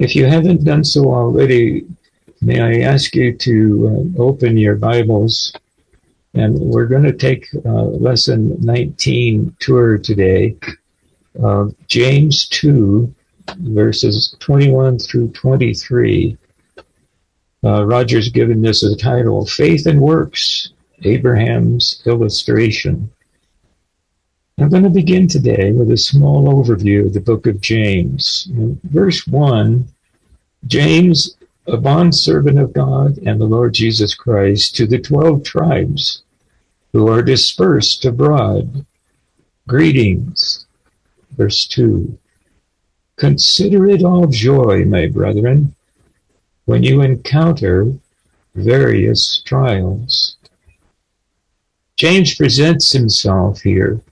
If you haven't done so already, may I ask you to uh, open your Bibles? And we're going to take uh, lesson 19 tour today of James 2, verses 21 through 23. Uh, Roger's given this a title Faith and Works Abraham's Illustration. I'm going to begin today with a small overview of the book of James. In verse 1, James, a bondservant of God and the Lord Jesus Christ, to the twelve tribes who are dispersed abroad. Greetings. Verse 2. Consider it all joy, my brethren, when you encounter various trials. James presents himself here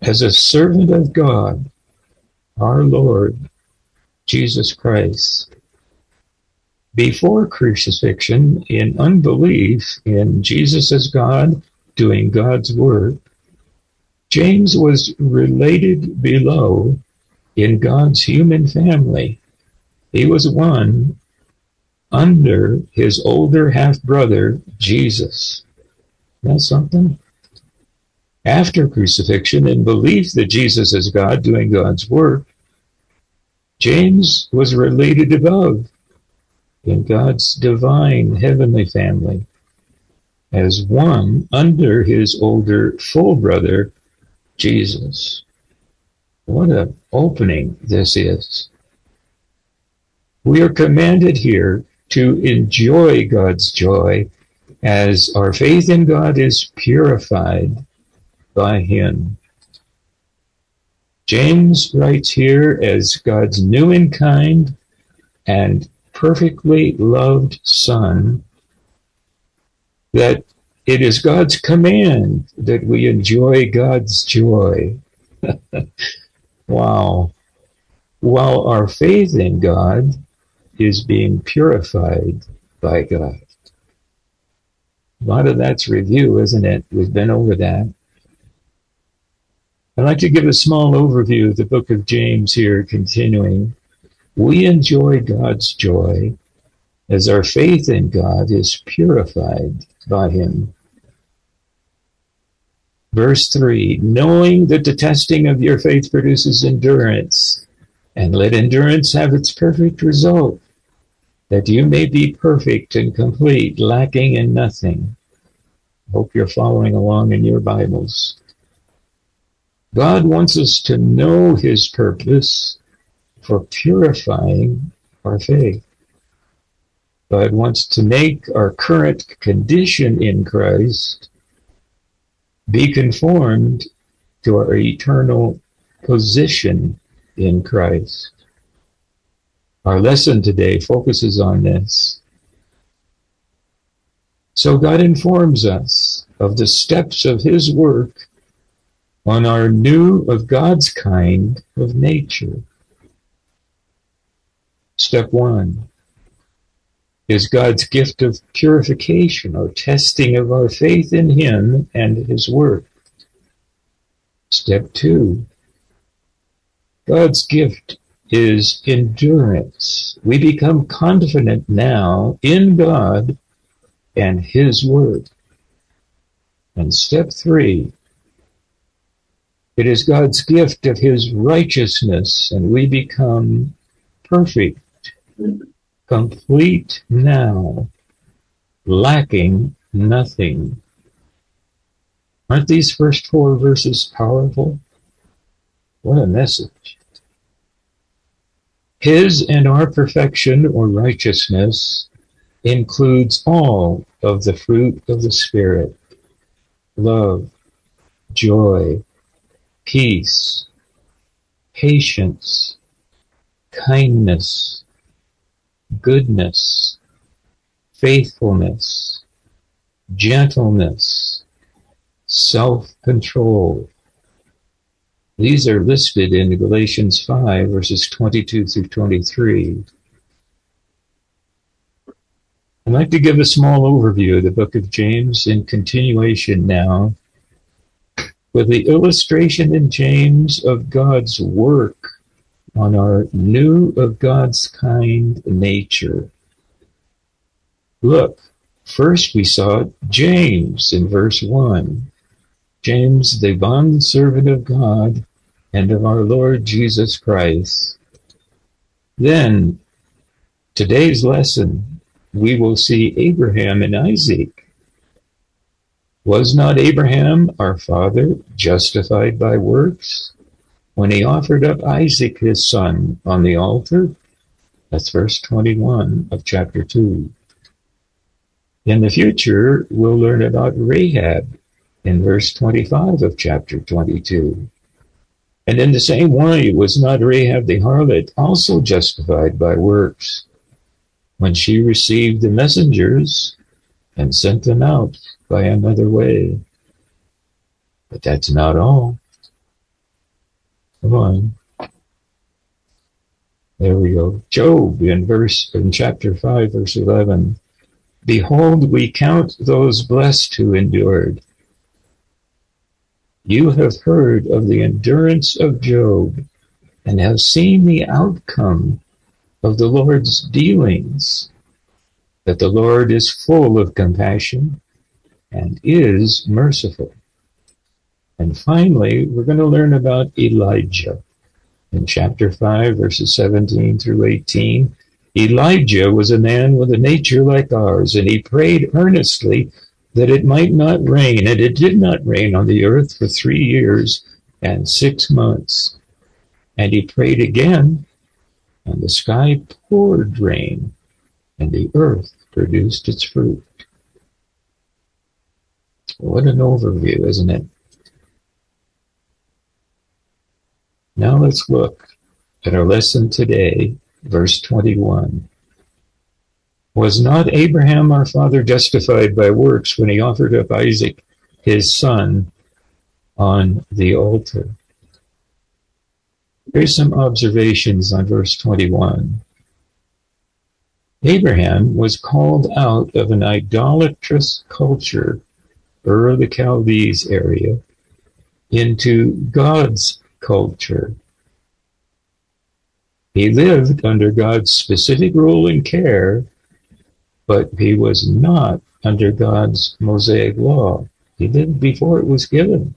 as a servant of God, our Lord Jesus Christ. Before crucifixion, in unbelief in Jesus as God, doing God's work, James was related below in God's human family. He was one under his older half brother, Jesus. That's something? After crucifixion in belief that Jesus is God doing God's work, James was related above in God's divine heavenly family as one under his older full brother, Jesus. What an opening this is. We are commanded here to enjoy God's joy as our faith in God is purified by him. James writes here as God's new and kind and perfectly loved Son that it is God's command that we enjoy God's joy. wow. While our faith in God is being purified by God. A lot of that's review, isn't it? We've been over that. I'd like to give a small overview of the book of James here, continuing. We enjoy God's joy as our faith in God is purified by Him. Verse 3 Knowing that the testing of your faith produces endurance, and let endurance have its perfect result, that you may be perfect and complete, lacking in nothing. Hope you're following along in your Bibles. God wants us to know His purpose for purifying our faith. God wants to make our current condition in Christ be conformed to our eternal position in Christ. Our lesson today focuses on this. So God informs us of the steps of His work on our new of God's kind of nature. Step one is God's gift of purification or testing of our faith in Him and His work. Step two, God's gift is endurance. We become confident now in God and His Word. And step three, it is God's gift of His righteousness, and we become perfect, complete now, lacking nothing. Aren't these first four verses powerful? What a message. His and our perfection or righteousness includes all of the fruit of the Spirit love, joy, peace, patience, kindness, goodness, faithfulness, gentleness, self-control. These are listed in Galatians 5 verses 22 through 23. I'd like to give a small overview of the book of James in continuation now with the illustration in James of God's work on our new of God's kind nature. Look, first we saw James in verse 1. James, the bond servant of God and of our Lord Jesus Christ. Then, today's lesson, we will see Abraham and Isaac. Was not Abraham, our father, justified by works when he offered up Isaac his son on the altar? That's verse 21 of chapter 2. In the future, we'll learn about Rahab in verse 25 of chapter 22. And in the same way, was not Rahab the harlot also justified by works when she received the messengers and sent them out by another way? But that's not all. Come on. There we go. Job in verse in chapter 5 verse 11. Behold, we count those blessed who endured. You have heard of the endurance of Job and have seen the outcome of the Lord's dealings, that the Lord is full of compassion and is merciful. And finally, we're going to learn about Elijah in chapter 5, verses 17 through 18. Elijah was a man with a nature like ours, and he prayed earnestly that it might not rain, and it did not rain on the earth for three years and six months. And he prayed again, and the sky poured rain, and the earth produced its fruit. What an overview, isn't it? Now let's look at our lesson today, verse 21. Was not Abraham our father justified by works when he offered up Isaac, his son, on the altar? Here's some observations on verse 21. Abraham was called out of an idolatrous culture, Ur of the Chaldees area, into God's culture. He lived under God's specific rule and care but he was not under God's Mosaic law. He lived before it was given.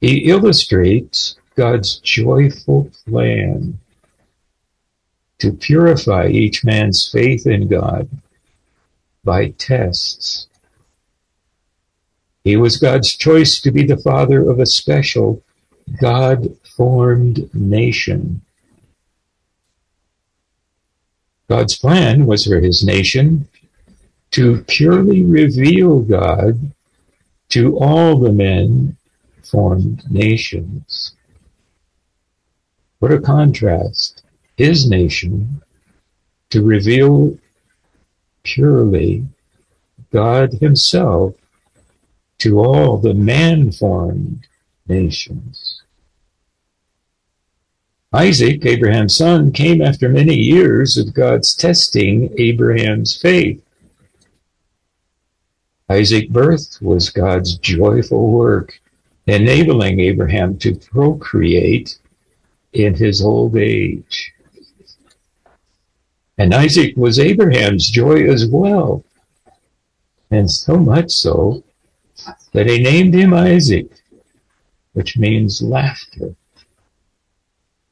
He illustrates God's joyful plan to purify each man's faith in God by tests. He was God's choice to be the father of a special God formed nation. God's plan was for his nation to purely reveal God to all the men formed nations. What a contrast. His nation to reveal purely God himself to all the man formed nations. Isaac, Abraham's son, came after many years of God's testing Abraham's faith. Isaac's birth was God's joyful work, enabling Abraham to procreate in his old age. And Isaac was Abraham's joy as well. And so much so that he named him Isaac, which means laughter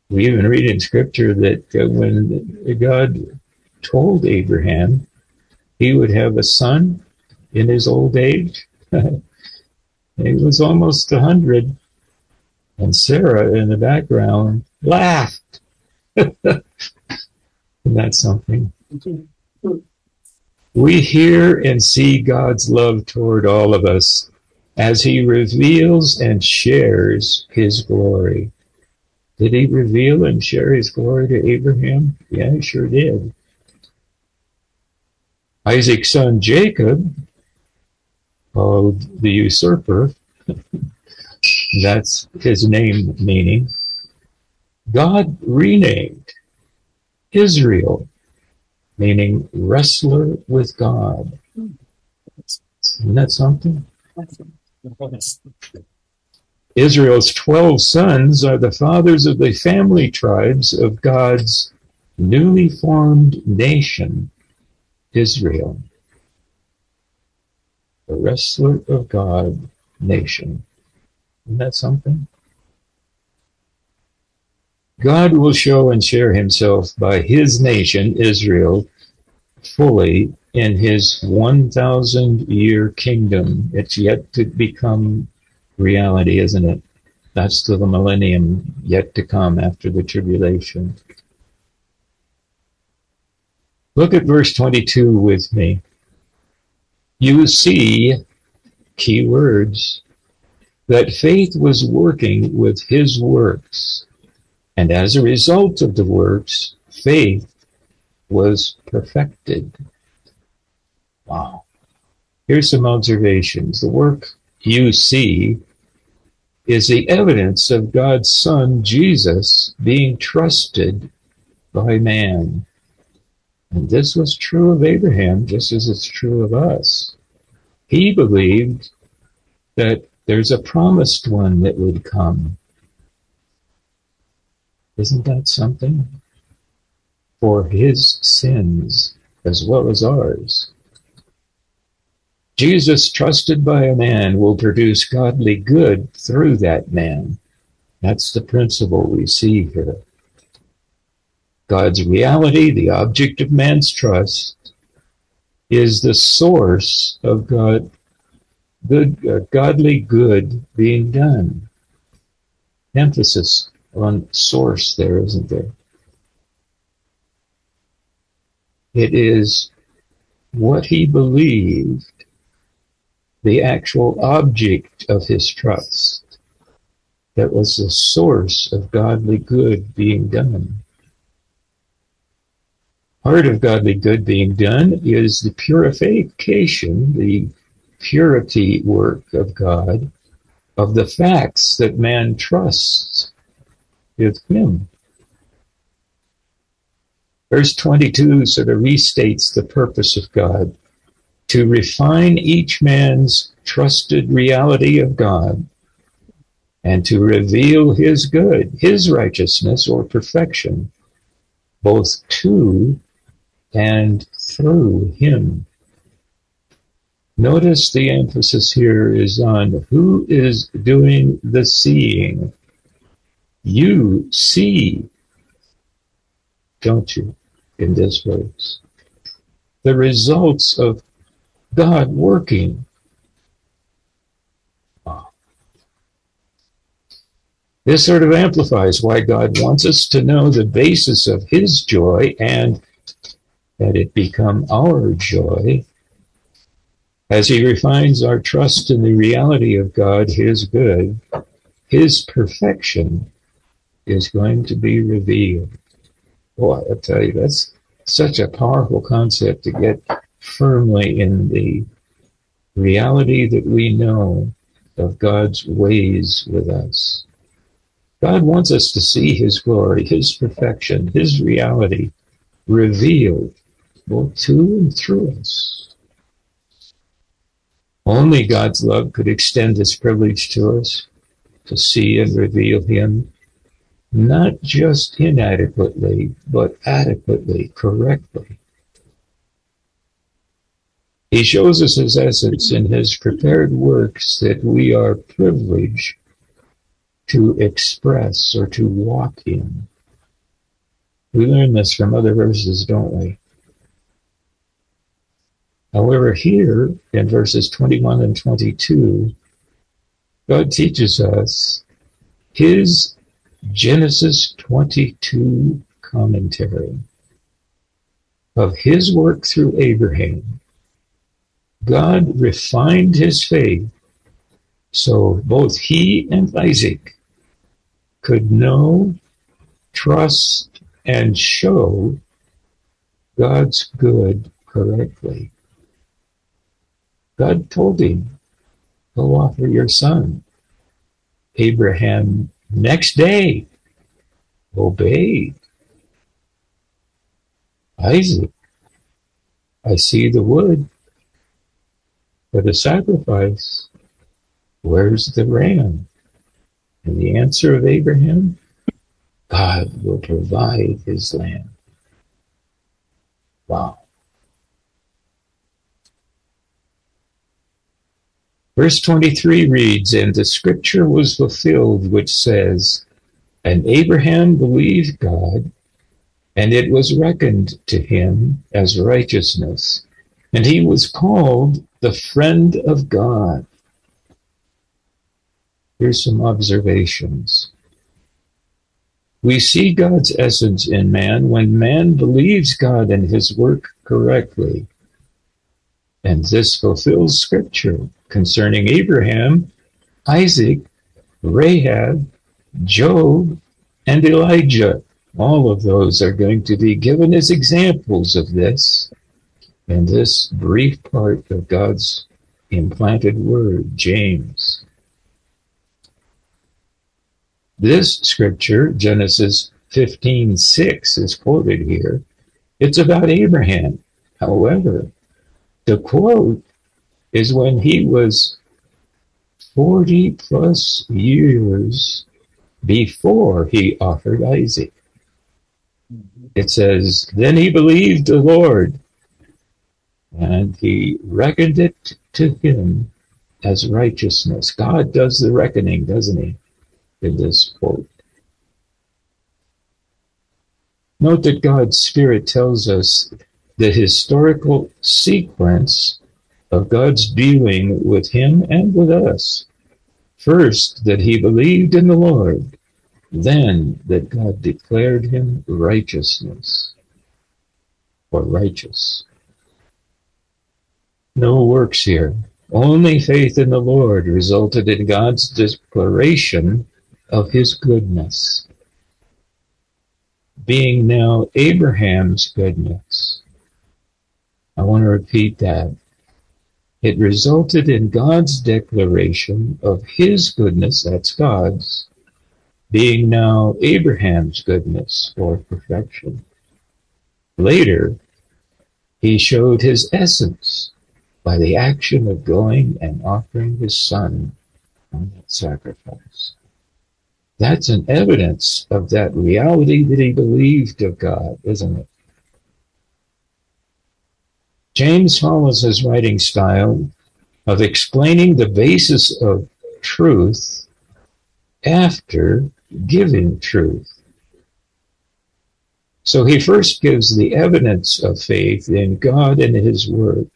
we even read in scripture that uh, when God told Abraham he would have a son in his old age, he was almost a hundred, and Sarah in the background laughed. Isn't that something? We hear and see God's love toward all of us as he reveals and shares his glory. Did he reveal and share his glory to Abraham? Yeah, he sure did. Isaac's son Jacob, called the usurper, that's his name meaning, God renamed Israel, meaning wrestler with God. Isn't that something? Israel's 12 sons are the fathers of the family tribes of God's newly formed nation, Israel. The wrestler of God nation. Isn't that something? God will show and share himself by his nation, Israel, fully in his 1,000 year kingdom. It's yet to become reality, isn't it? That's to the millennium yet to come after the tribulation. Look at verse 22 with me. You see, key words, that faith was working with his works. And as a result of the works, faith was perfected. Wow. Here's some observations. The work you see is the evidence of God's Son, Jesus, being trusted by man. And this was true of Abraham, just as it's true of us. He believed that there's a promised one that would come. Isn't that something? For his sins as well as ours. Jesus, trusted by a man, will produce godly good through that man. That's the principle we see here. God's reality, the object of man's trust, is the source of God, good, uh, godly good being done. Emphasis on source there, isn't there? It is what he believed the actual object of his trust that was the source of godly good being done. Part of godly good being done is the purification, the purity work of God, of the facts that man trusts with him. Verse 22 sort of restates the purpose of God to refine each man's trusted reality of God and to reveal his good, his righteousness or perfection, both to and through him. Notice the emphasis here is on who is doing the seeing. You see, don't you, in this verse, the results of God working. Ah. This sort of amplifies why God wants us to know the basis of His joy and that it become our joy as He refines our trust in the reality of God, His good, His perfection is going to be revealed. Boy, I tell you, that's such a powerful concept to get firmly in the reality that we know of God's ways with us. God wants us to see His glory, His perfection, His reality revealed both to and through us. Only God's love could extend this privilege to us to see and reveal Him, not just inadequately, but adequately, correctly. He shows us his essence in his prepared works that we are privileged to express or to walk in. We learn this from other verses, don't we? However, here in verses 21 and 22, God teaches us his Genesis 22 commentary of his work through Abraham God refined his faith so both he and Isaac could know, trust, and show God's good correctly. God told him, go offer your son. Abraham next day obeyed. Isaac, I see the wood for the sacrifice. Where's the ram? And the answer of Abraham God will provide his land. Wow. Verse 23 reads, And the scripture was fulfilled, which says, And Abraham believed God, and it was reckoned to him as righteousness. And he was called the friend of God. Here's some observations. We see God's essence in man when man believes God and his work correctly. And this fulfills scripture concerning Abraham, Isaac, Rahab, Job, and Elijah. All of those are going to be given as examples of this in this brief part of God's implanted word, James. This scripture, Genesis 15:6 is quoted here. It's about Abraham. However, the quote is when he was 40 plus years before he offered Isaac. Mm-hmm. It says, Then he believed the Lord, and he reckoned it to him as righteousness. God does the reckoning, doesn't he? in this quote. Note that God's Spirit tells us the historical sequence of God's dealing with him and with us. First, that he believed in the Lord. Then, that God declared him righteousness or righteous. No works here. Only faith in the Lord resulted in God's declaration of his goodness, being now Abraham's goodness. I want to repeat that. It resulted in God's declaration of his goodness, that's God's, being now Abraham's goodness or perfection. Later, he showed his essence by the action of going and offering his son on that sacrifice. That's an evidence of that reality that he believed of God, isn't it? James follows his writing style of explaining the basis of truth after giving truth. So he first gives the evidence of faith in God and his word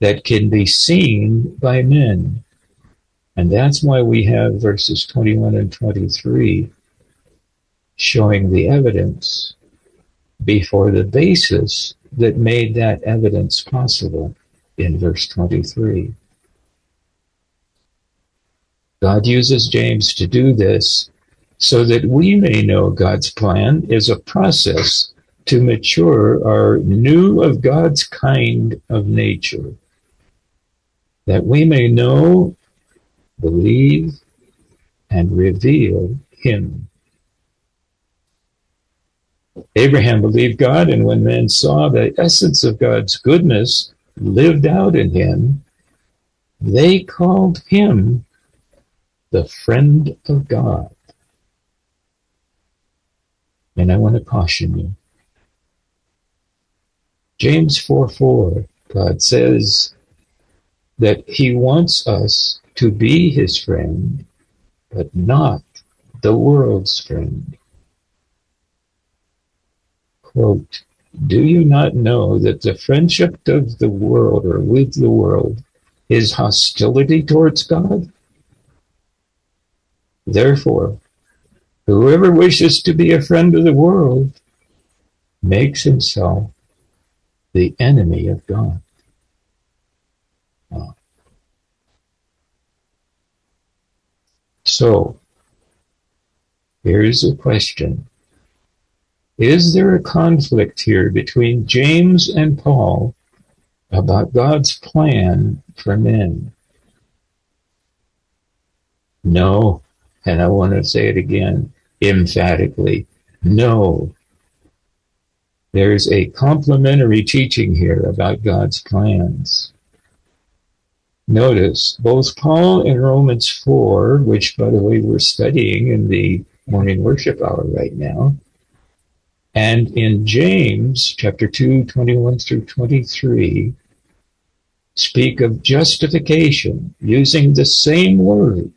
that can be seen by men. And that's why we have verses 21 and 23 showing the evidence before the basis that made that evidence possible in verse 23. God uses James to do this so that we may know God's plan is a process to mature our new of God's kind of nature, that we may know believe, and reveal him. Abraham believed God, and when men saw the essence of God's goodness lived out in him, they called him the friend of God. And I want to caution you. James 4 4, God says that he wants us to be his friend, but not the world's friend. Quote, Do you not know that the friendship of the world or with the world is hostility towards God? Therefore, whoever wishes to be a friend of the world makes himself the enemy of God. Ah. So, here's a question. Is there a conflict here between James and Paul about God's plan for men? No, and I want to say it again emphatically. No. There's a complementary teaching here about God's plans. Notice both Paul in Romans 4, which by the way we're studying in the morning worship hour right now, and in James chapter 2, 21 through 23, speak of justification using the same word.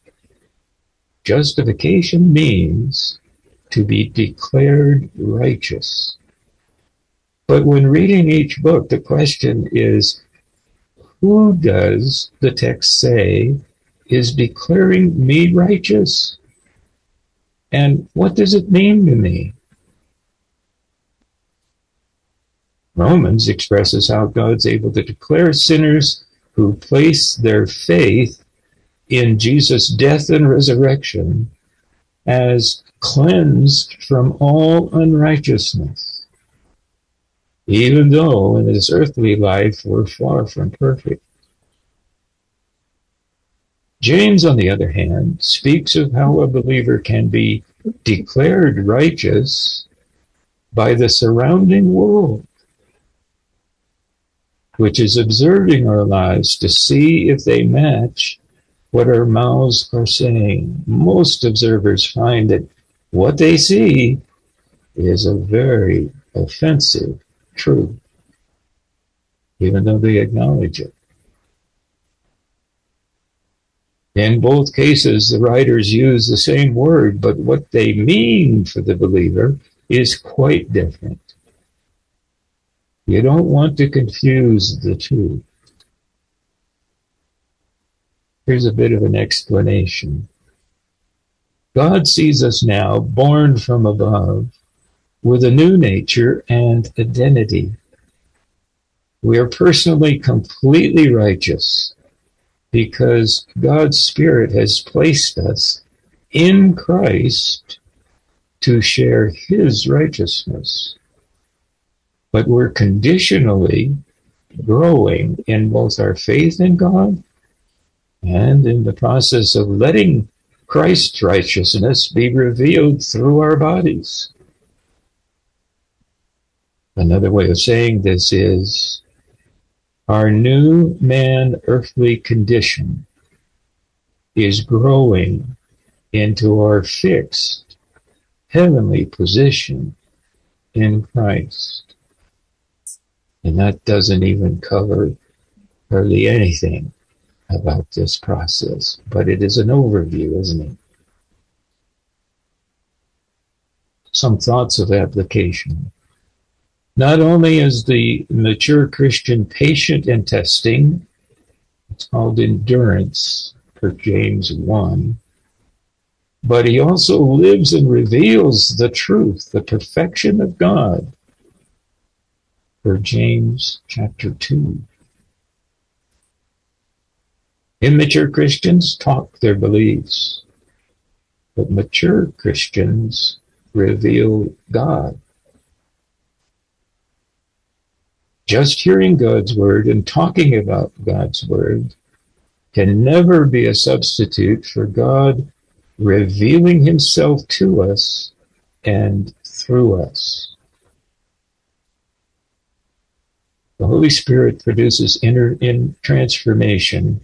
Justification means to be declared righteous. But when reading each book, the question is, who does the text say is declaring me righteous? And what does it mean to me? Romans expresses how God's able to declare sinners who place their faith in Jesus' death and resurrection as cleansed from all unrighteousness, even though in this earthly life we're far from perfect. James, on the other hand, speaks of how a believer can be declared righteous by the surrounding world which is observing our lives to see if they match what our mouths are saying. Most observers find that what they see is a very offensive truth, even though they acknowledge it. In both cases, the writers use the same word, but what they mean for the believer is quite different. You don't want to confuse the two. Here's a bit of an explanation. God sees us now born from above with a new nature and identity. We are personally completely righteous because God's Spirit has placed us in Christ to share His righteousness but we're conditionally growing in both our faith in God and in the process of letting Christ's righteousness be revealed through our bodies. Another way of saying this is our new man earthly condition is growing into our fixed heavenly position in Christ. And that doesn't even cover hardly anything about this process, but it is an overview, isn't it? Some thoughts of application. Not only is the mature Christian patient in testing, it's called endurance for James 1, but he also lives and reveals the truth, the perfection of God for James chapter 2. Immature Christians talk their beliefs, but mature Christians reveal God. Just hearing God's word and talking about God's word can never be a substitute for God revealing himself to us and through us. The Holy Spirit produces inner in transformation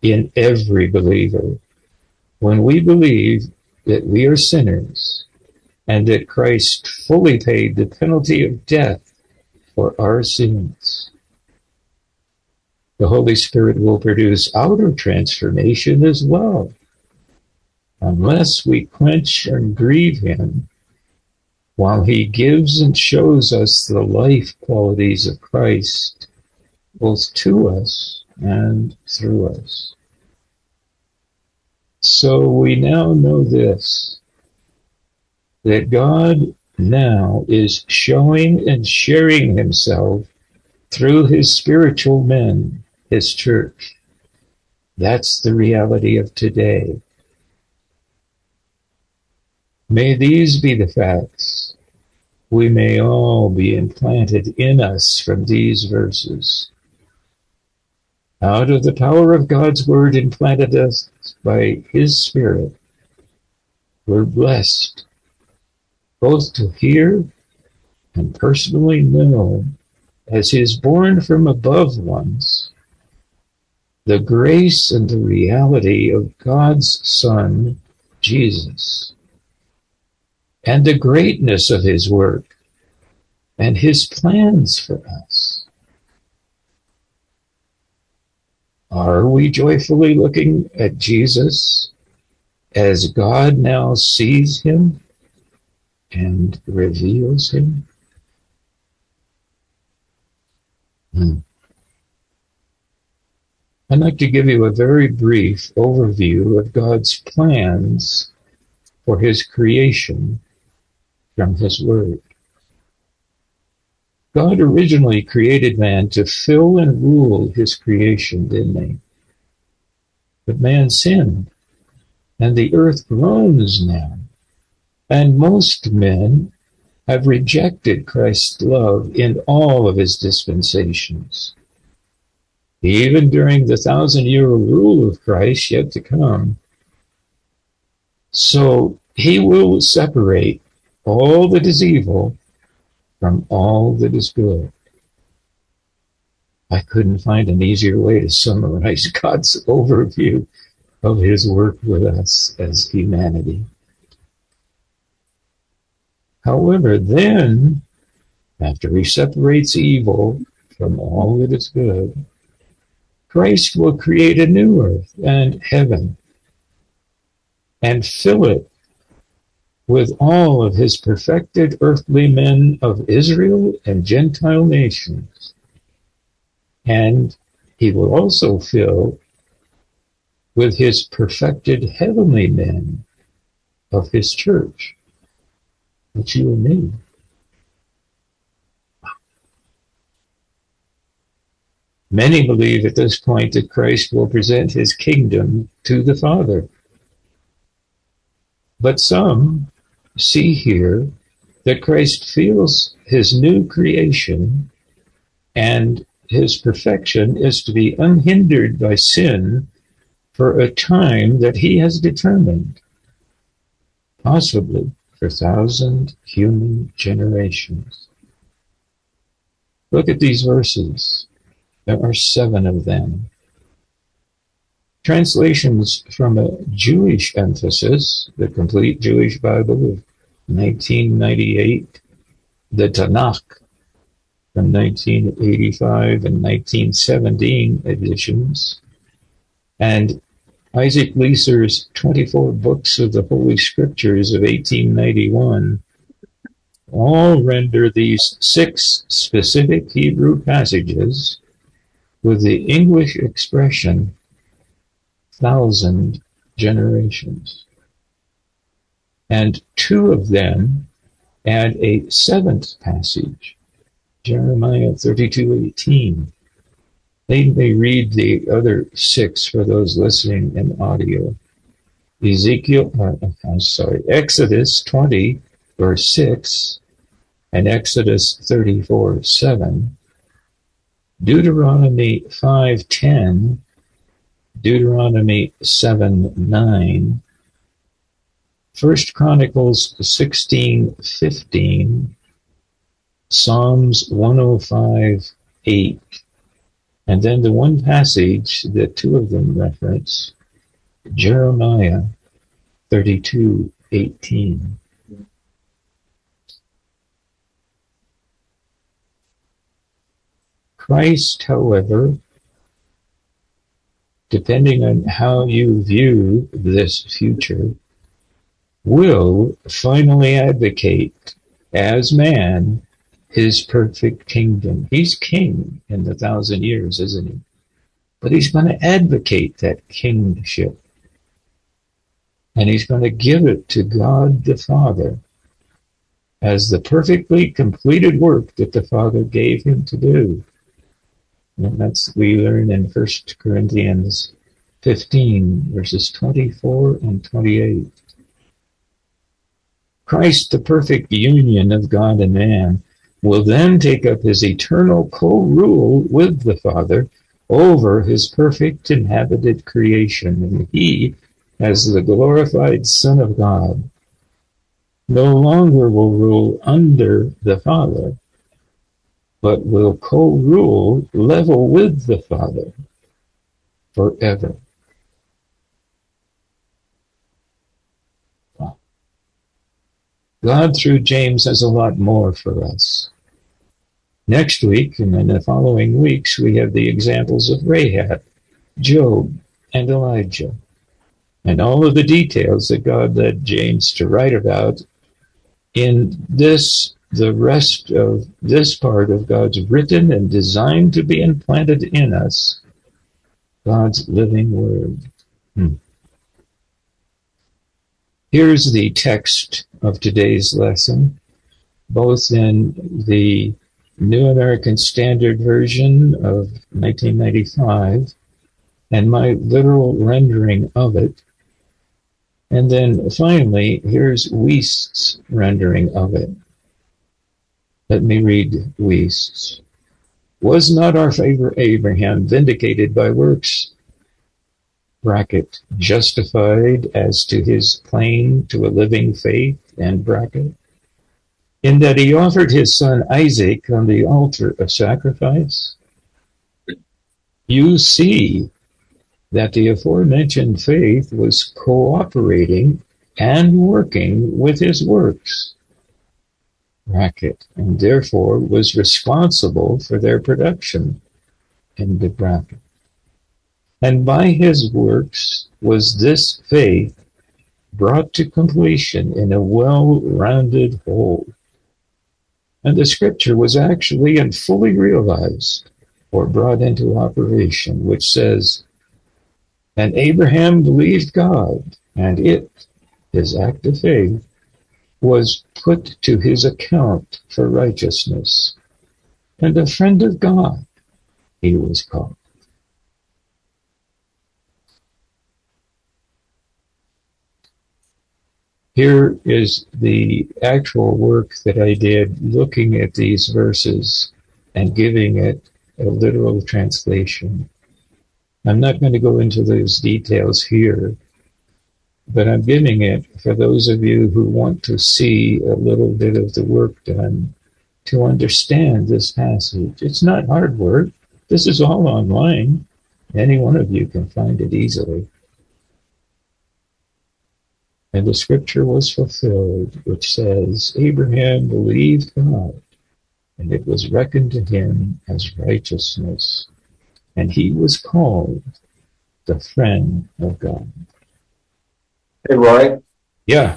in every believer. When we believe that we are sinners and that Christ fully paid the penalty of death for our sins, the Holy Spirit will produce outer transformation as well. Unless we quench and grieve Him, while he gives and shows us the life qualities of Christ, both to us and through us. So we now know this, that God now is showing and sharing himself through his spiritual men, his church. That's the reality of today. May these be the facts we may all be implanted in us from these verses. Out of the power of God's word implanted us by his spirit, we're blessed both to hear and personally know as his born from above ones the grace and the reality of God's Son, Jesus, and the greatness of his work and his plans for us. Are we joyfully looking at Jesus as God now sees him and reveals him? Hmm. I'd like to give you a very brief overview of God's plans for his creation from his word. God originally created man to fill and rule his creation, didn't he? But man sinned, and the earth groans now. And most men have rejected Christ's love in all of his dispensations even during the thousand year rule of Christ yet to come. So he will separate all that is evil from all that is good. I couldn't find an easier way to summarize God's overview of his work with us as humanity. However, then, after he separates evil from all that is good, Christ will create a new earth and heaven and fill it with all of his perfected earthly men of Israel and Gentile nations. And he will also fill with his perfected heavenly men of his church, which you and me. Many believe at this point that Christ will present his kingdom to the Father. But some see here that Christ feels his new creation and his perfection is to be unhindered by sin for a time that he has determined, possibly for thousand human generations. Look at these verses. There are seven of them. Translations from a Jewish emphasis, the complete Jewish Bible of 1998, the Tanakh from 1985 and 1917 editions, and Isaac Leeser's 24 Books of the Holy Scriptures of 1891 all render these six specific Hebrew passages with the English expression thousand generations. And two of them add a seventh passage, Jeremiah 32:18. They may read the other six for those listening in audio. Ezekiel, uh, I'm sorry, Exodus 20, verse 6, and Exodus 34, 7, Deuteronomy 5:10, Deuteronomy 7:9, First Chronicles 16:15, Psalms 105:8, and then the one passage that two of them reference, Jeremiah 32:18. Christ, however, depending on how you view this future, will finally advocate as man his perfect kingdom. He's king in the thousand years, isn't he? But he's going to advocate that kingship. And he's going to give it to God the Father as the perfectly completed work that the Father gave him to do. And that's we learn in First Corinthians 15, verses 24 and 28. Christ, the perfect union of God and man, will then take up his eternal co-rule with the Father over his perfect inhabited creation, and he, as the glorified Son of God, no longer will rule under the Father, but will co-rule level with the Father. forever. God, through James, has a lot more for us. Next week and in the following weeks, we have the examples of Rahab, Job, and Elijah, and all of the details that God led James to write about in this, the rest of this part of God's written and designed to be implanted in us, God's living word. Hmm. Here's the text of today's lesson, both in the New American Standard Version of 1995 and my literal rendering of it. And then finally, here's Wuest's rendering of it. Let me read Wuest's. Was not our favor Abraham vindicated by works bracket, justified as to his claim to a living faith, in that he offered his son Isaac on the altar of sacrifice? You see that the aforementioned faith was cooperating and working with his works, bracket, and therefore was responsible for their production, in the bracket. And by his works was this faith brought to completion in a well-rounded whole. And the scripture was actually and fully realized or brought into operation, which says, And Abraham believed God, and it, his act of faith, was put to his account for righteousness. And a friend of God he was called. Here is the actual work that I did looking at these verses and giving it a literal translation. I'm not going to go into those details here, but I'm giving it for those of you who want to see a little bit of the work done to understand this passage. It's not hard work. This is all online. Any one of you can find it easily. And the scripture was fulfilled, which says, Abraham believed God, and it was reckoned to him as righteousness. And he was called the friend of God. Hey, Roy. Yeah.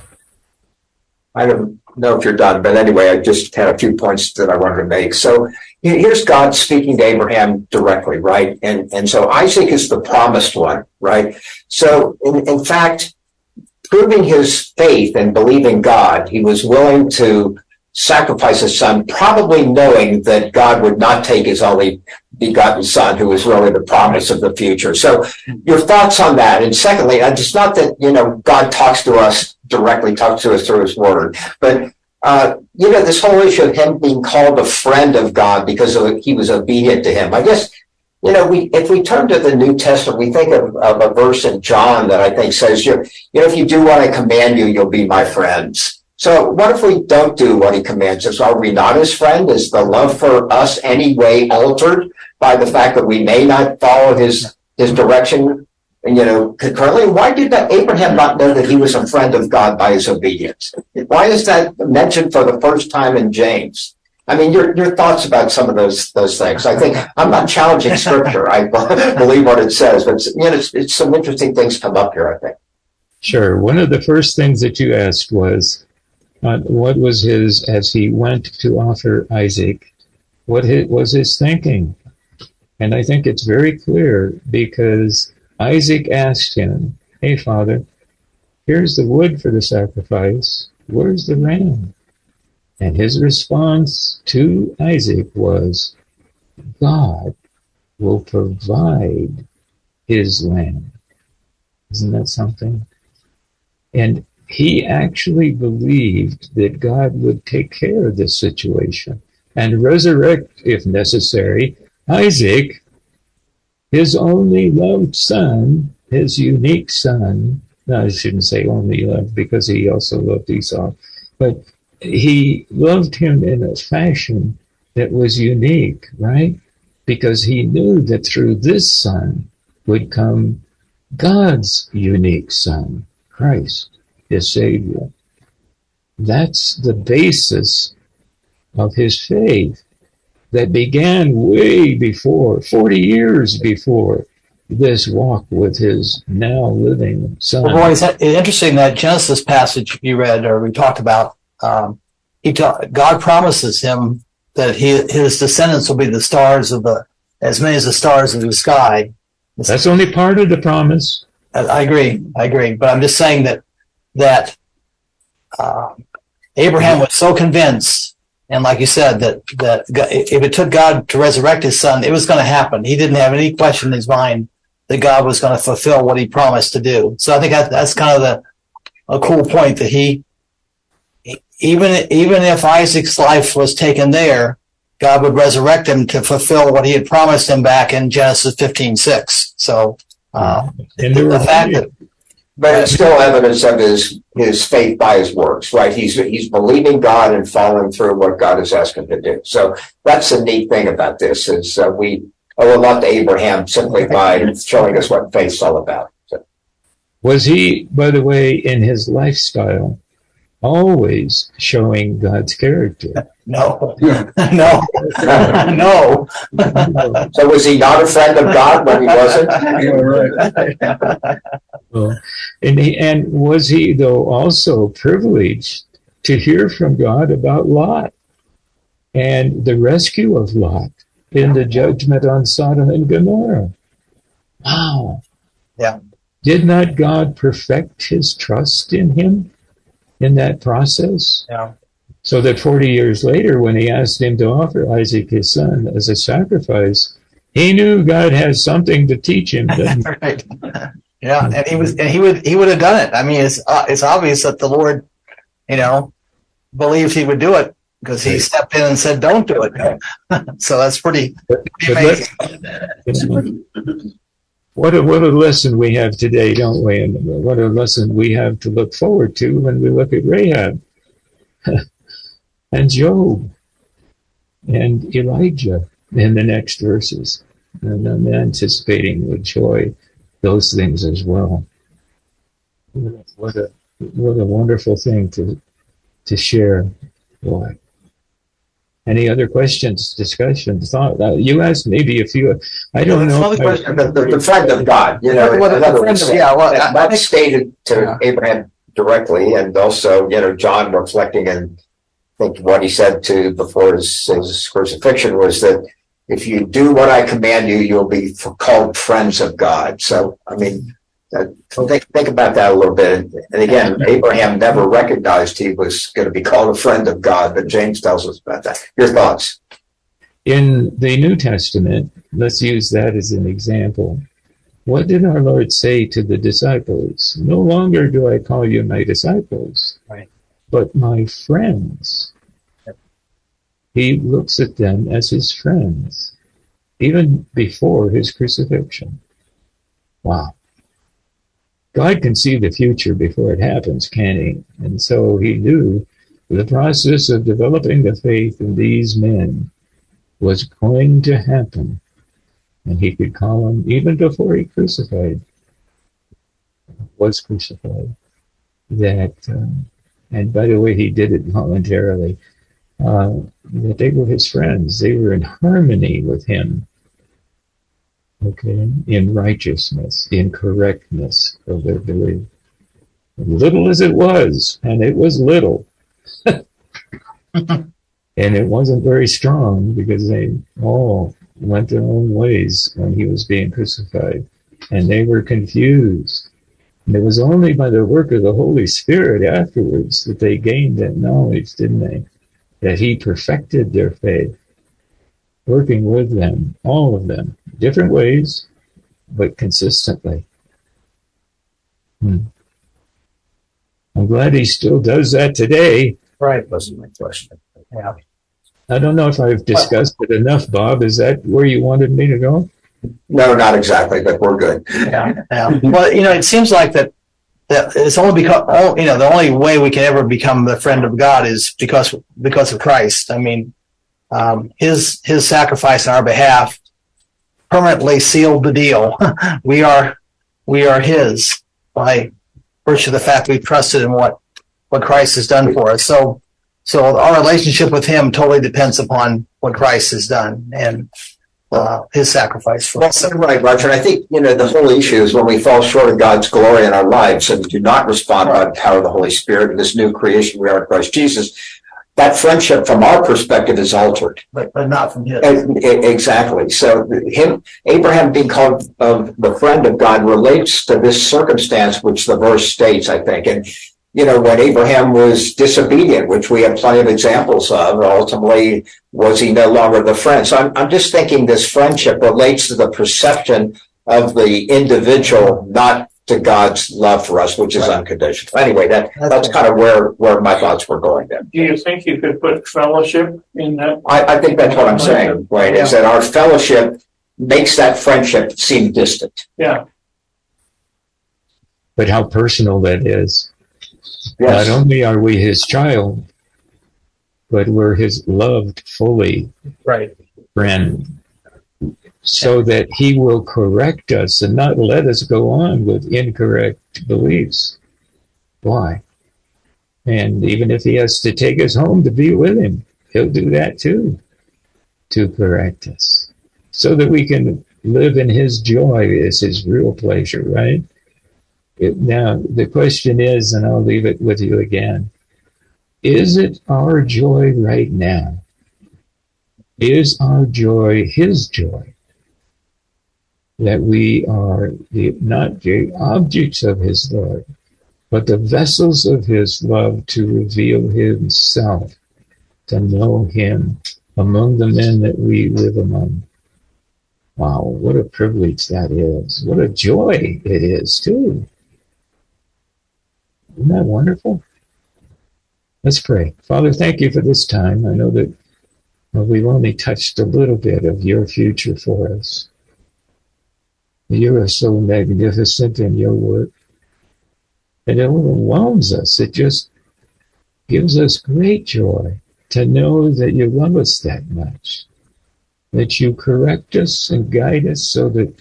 I don't know if you're done, but anyway, I just had a few points that I wanted to make. So here's God speaking to Abraham directly, right? And and so Isaac is the promised one, right? So in, in fact, proving his faith and believing God, he was willing to sacrifice his son, probably knowing that God would not take his only begotten son, who was really the promise of the future. So your thoughts on that. And secondly, it's not that, you know, God talks to us directly, talks to us through his word, but uh, you know, this whole issue of him being called a friend of God because of, he was obedient to him. I guess you know, we if we turn to the New Testament, we think of, of a verse in John that I think says, you know, if you do what I command you, you'll be my friends. So what if we don't do what he commands us? Are we not his friend? Is the love for us anyway altered by the fact that we may not follow his his direction? You know, concurrently, why did that Abraham not know that he was a friend of God by his obedience? Why is that mentioned for the first time in James? I mean, your your thoughts about some of those those things. I think I'm not challenging scripture. I believe what it says, but you know, it's, it's some interesting things come up here. I think. Sure. One of the first things that you asked was, uh, what was his as he went to offer Isaac? What his, was his thinking? And I think it's very clear because Isaac asked him, "Hey, Father, here's the wood for the sacrifice. Where's the ram?" And his response to Isaac was, God will provide his lamb. Isn't that something? And he actually believed that God would take care of this situation and resurrect, if necessary, Isaac, his only loved son, his unique son. No, I shouldn't say only loved because he also loved Esau, but he loved him in a fashion that was unique, right? Because he knew that through this son, would come God's unique son, Christ, his Savior. That's the basis of his faith that began way before, 40 years before this walk with his now living son. Well, boy, it's interesting that Genesis passage you read or we talked about. Um, he ta- God promises him that he, his descendants will be the stars of the as many as the stars of the sky. That's only part of the promise. I, I agree. I agree. But I'm just saying that that uh, Abraham was so convinced, and like you said, that that if it took God to resurrect his son, it was going to happen. He didn't have any question in his mind that God was going to fulfill what he promised to do. So I think that, that's kind of the a cool point that he even even if Isaac's life was taken there, God would resurrect him to fulfill what he had promised him back in Genesis 15, 6. So, uh, and the fact that, but it's still evidence of his, his faith by his works, right? He's, he's believing God and following through what God has asked him to do. So that's the neat thing about this is uh, we owe a lot to Abraham simply by showing us what faith's all about. So. Was he, by the way, in his lifestyle, always showing God's character. No, no, no. so was he not a friend of God when he wasn't? well, and he, and was he though also privileged to hear from God about Lot and the rescue of Lot in the judgment on Sodom and Gomorrah? Wow. Yeah. Did not God perfect his trust in him? In that process. Yeah. So that 40 years later, when he asked him to offer Isaac his son as a sacrifice, he knew God has something to teach him. right. Yeah, and he was, and he would, he would have done it. I mean, it's uh, it's obvious that the Lord, you know, believed he would do it because he stepped in and said, "Don't do it." so that's pretty, pretty amazing. What a, what a lesson we have today, don't we? And what a lesson we have to look forward to when we look at Rahab and Job and Elijah in the next verses. And I'm anticipating with joy those things as well. What a what a wonderful thing to to share. Boy. Any other questions, discussions, thought? Uh, you asked maybe a few. I don't know. The, the, the, friend of God, you know, well, the friend of, yeah, well, that, that's stated to yeah. Abraham directly, and also, you know, John reflecting and I think what he said to before his, his crucifixion was that if you do what I command you, you'll be called friends of God. So, I mean, think, think about that a little bit. And again, Abraham never recognized he was going to be called a friend of God, but James tells us about that. Your thoughts? In the New Testament, let's use that as an example. What did our Lord say to the disciples? No longer do I call you my disciples, right. but my friends. He looks at them as his friends, even before his crucifixion. Wow. God can see the future before it happens, can he? And so he knew the process of developing the faith in these men was going to happen. And he could call them even before he crucified, was crucified. That, uh, and by the way, he did it voluntarily. Uh, that they were his friends. They were in harmony with him okay, in righteousness, in correctness of their belief. Little as it was, and it was little. and it wasn't very strong because they all went their own ways when he was being crucified. And they were confused. And it was only by the work of the Holy Spirit afterwards that they gained that knowledge, didn't they? That he perfected their faith working with them, all of them, different ways, but consistently. Hmm. I'm glad he still does that today. Right, wasn't my question. Yeah. I don't know if I've discussed it enough, Bob. Is that where you wanted me to go? No, not exactly, but we're good. Yeah. yeah. well, you know, it seems like that that it's only because you know the only way we can ever become the friend of God is because because of Christ. I mean, um, his his sacrifice on our behalf permanently sealed the deal. we are we are His by virtue of the fact we trusted in what what Christ has done for us. So so our relationship with Him totally depends upon what Christ has done and uh, His sacrifice for us. That's right, Roger. And I think you know the whole issue is when we fall short of God's glory in our lives and do not respond by the power of the Holy Spirit in this new creation we are in Christ Jesus. That friendship, from our perspective, is altered. But but not from His. Exactly. So him, Abraham being called of the friend of God relates to this circumstance, which the verse states, I think. And, you know, when Abraham was disobedient, which we have plenty of examples of, ultimately was he no longer the friend? So I'm, I'm just thinking this friendship relates to the perception of the individual, not to God's love for us, which is Right. unconditional. Anyway, that, That's that's kind of where, where my thoughts were going there. Do you think you could put fellowship in that? I, I think that's what I'm saying, right? Is that our fellowship makes that friendship seem distant. Yeah, But how personal that is. Yes. Not only are we his child, but we're his loved fully Right. friend. So that he will correct us and not let us go on with incorrect beliefs. Why? And even if he has to take us home to be with him, he'll do that too to correct us so that we can live in his joy is his real pleasure, right? It, now, the question is, and I'll leave it with you again is it our joy right now? Is our joy his joy? That we are the, not the objects of his love, but the vessels of his love to reveal himself, to know him among the men that we live among. Wow, what a privilege that is. What a joy it is, too. Isn't that wonderful? Let's pray. Father, thank you for this time. I know that we've only touched a little bit of your future for us. You are so magnificent in your work. And it overwhelms us. It just gives us great joy to know that you love us that much. That you correct us and guide us so that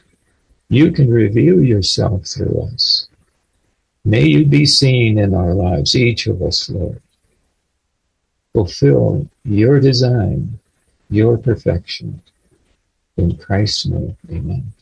you can reveal yourself through us. May you be seen in our lives, each of us, Lord. Fulfill your design, your perfection. In Christ's name, amen.